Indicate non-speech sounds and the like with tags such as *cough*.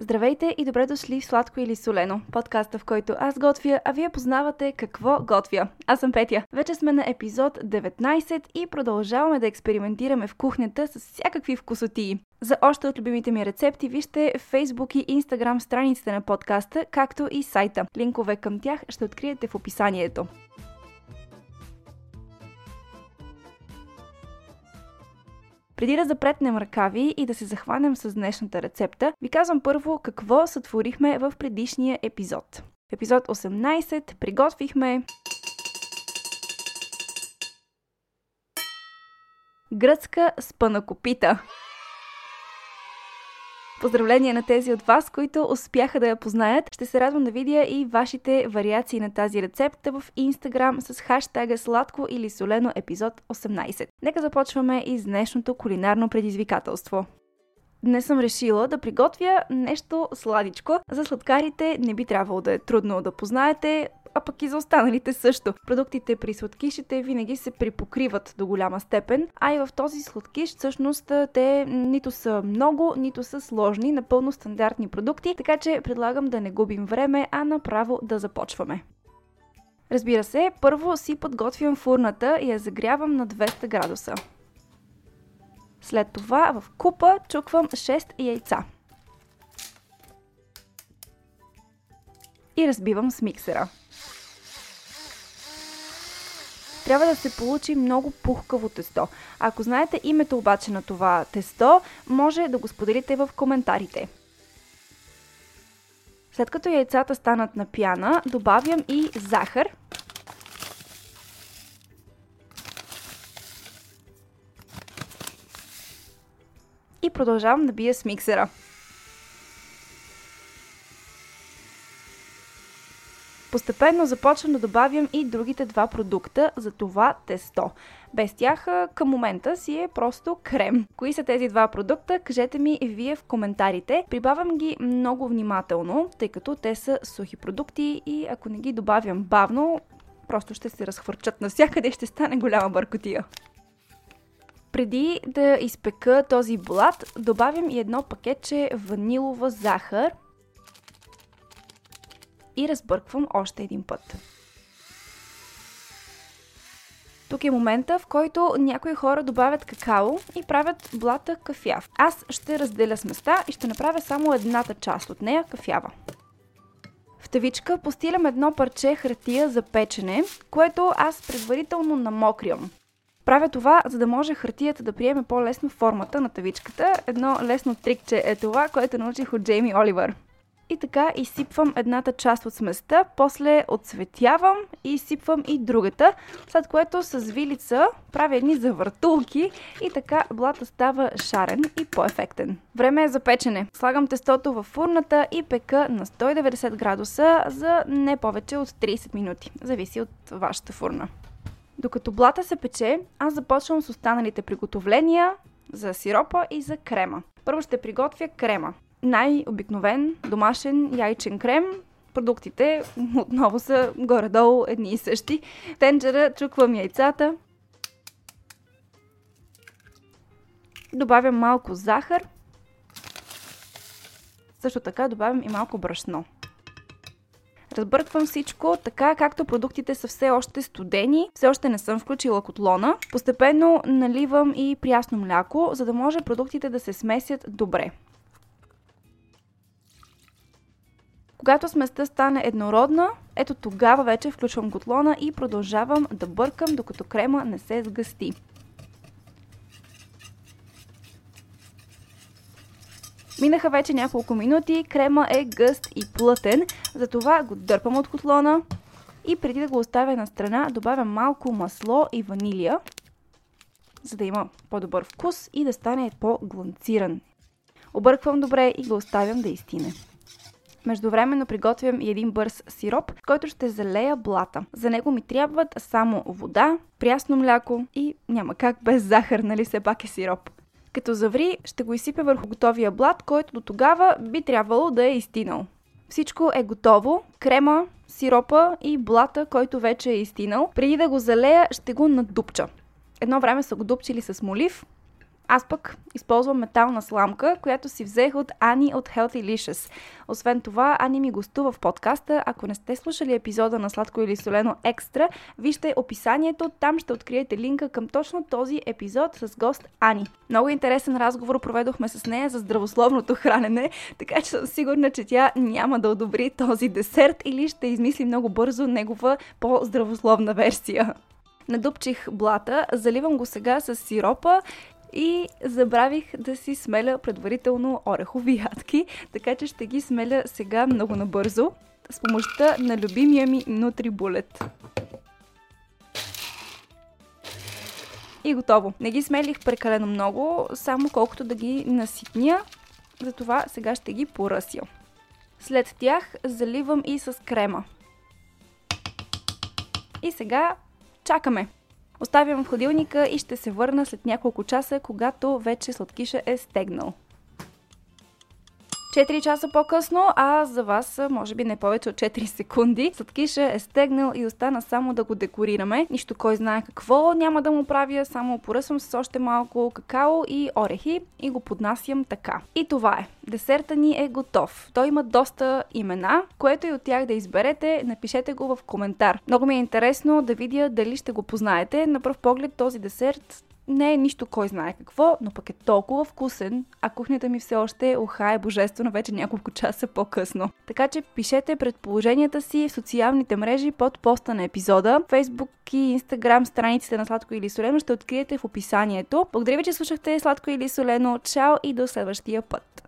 Здравейте и добре дошли в Сладко или Солено, подкаста в който аз готвя, а вие познавате какво готвя. Аз съм Петя. Вече сме на епизод 19 и продължаваме да експериментираме в кухнята с всякакви вкусотии. За още от любимите ми рецепти вижте Facebook и Instagram страниците на подкаста, както и сайта. Линкове към тях ще откриете в описанието. Преди да запретнем ръкави и да се захванем с днешната рецепта, ви казвам първо какво сътворихме в предишния епизод. Епизод 18 приготвихме гръцка спанакопита. Поздравления на тези от вас, които успяха да я познаят. Ще се радвам да видя и вашите вариации на тази рецепта в Instagram с хаштага сладко или солено епизод 18. Нека започваме и с днешното кулинарно предизвикателство. Днес съм решила да приготвя нещо сладичко. За сладкарите не би трябвало да е трудно да познаете а пък и за останалите също. Продуктите при сладкишите винаги се припокриват до голяма степен, а и в този сладкиш всъщност те нито са много, нито са сложни, напълно стандартни продукти, така че предлагам да не губим време, а направо да започваме. Разбира се, първо си подготвям фурната и я загрявам на 200 градуса. След това в купа чуквам 6 яйца. И разбивам с миксера. Трябва да се получи много пухкаво тесто. Ако знаете името обаче на това тесто, може да го споделите в коментарите. След като яйцата станат на пяна, добавям и захар. И продължавам да бия с миксера. Постепенно започвам да добавям и другите два продукта за това тесто. Без тях към момента си е просто крем. Кои са тези два продукта? Кажете ми вие в коментарите. Прибавям ги много внимателно, тъй като те са сухи продукти и ако не ги добавям бавно, просто ще се разхвърчат навсякъде и ще стане голяма бъркотия. Преди да изпека този блат, добавям и едно пакетче ванилова захар – и разбърквам още един път. Тук е момента, в който някои хора добавят какао и правят блата кафяв. Аз ще разделя сместа и ще направя само едната част от нея кафява. В тавичка постилям едно парче хартия за печене, което аз предварително намокрям. Правя това, за да може хартията да приеме по-лесно формата на тавичката. Едно лесно трикче е това, което научих от Джейми Оливър. И така изсипвам едната част от сместа, после отцветявам и изсипвам и другата, след което с вилица правя едни завъртулки и така блата става шарен и по-ефектен. Време е за печене. Слагам тестото в фурната и пека на 190 градуса за не повече от 30 минути. Зависи от вашата фурна. Докато блата се пече, аз започвам с останалите приготовления за сиропа и за крема. Първо ще приготвя крема най-обикновен домашен яйчен крем. Продуктите отново са горе-долу едни и същи. Тенджера чуквам яйцата. Добавям малко захар. Също така добавям и малко брашно. Разбърквам всичко така, както продуктите са все още студени. Все още не съм включила котлона. Постепенно наливам и прясно мляко, за да може продуктите да се смесят добре. Когато сместа стане еднородна, ето тогава вече включвам котлона и продължавам да бъркам, докато крема не се сгъсти. Минаха вече няколко минути, крема е гъст и плътен, затова го дърпам от котлона и преди да го оставя на страна, добавям малко масло и ванилия, за да има по-добър вкус и да стане по-гланциран. Обърквам добре и го оставям да изтине. Междувременно приготвям и един бърз сироп, който ще залея блата. За него ми трябват само вода, прясно мляко и няма как без захар, нали все пак е сироп. Като заври, ще го изсипя върху готовия блат, който до тогава би трябвало да е изтинал. Всичко е готово. Крема, сиропа и блата, който вече е изтинал. Преди да го залея, ще го надупча. Едно време са го дупчили с молив, Аз пък използвам метална сламка, която си взех от Ани от Healthy Licious. Освен това, Ани ми гостува в подкаста. Ако не сте слушали епизода на Сладко или Солено Екстра, вижте описанието. Там ще откриете линка към точно този епизод с гост Ани. Много интересен разговор проведохме с нея за здравословното хранене, така че съм сигурна, че тя няма да одобри този десерт или ще измисли много бързо негова по-здравословна версия. Надупчих блата, заливам го сега с сиропа и забравих да си смеля предварително орехови ядки, така че ще ги смеля сега много набързо с помощта на любимия ми Нутрибулет. И готово. Не ги смелих прекалено много, само колкото да ги наситня. Затова сега ще ги поръся. След тях заливам и с крема. И сега чакаме. Оставям в хладилника и ще се върна след няколко часа, когато вече сладкиша е стегнал. 4 часа по-късно, а за вас може би не повече от 4 секунди. Сладкиша е стегнал и остана само да го декорираме. Нищо кой знае какво няма да му правя, само поръсвам с още малко какао и орехи и го поднасям така. И това е. Десерта ни е готов. Той има доста имена, което и от тях да изберете, напишете го в коментар. Много ми е интересно да видя дали ще го познаете. На пръв поглед този десерт не е нищо кой знае какво, но пък е толкова вкусен, а кухнята ми все още ухае божествено вече няколко *laughs* часа по-късно. Така че пишете предположенията си в социалните мрежи под поста на епизода. Facebook и Instagram страниците на Сладко или Солено ще откриете в описанието. Благодаря ви, че слушахте Сладко или Солено. Чао и до следващия път!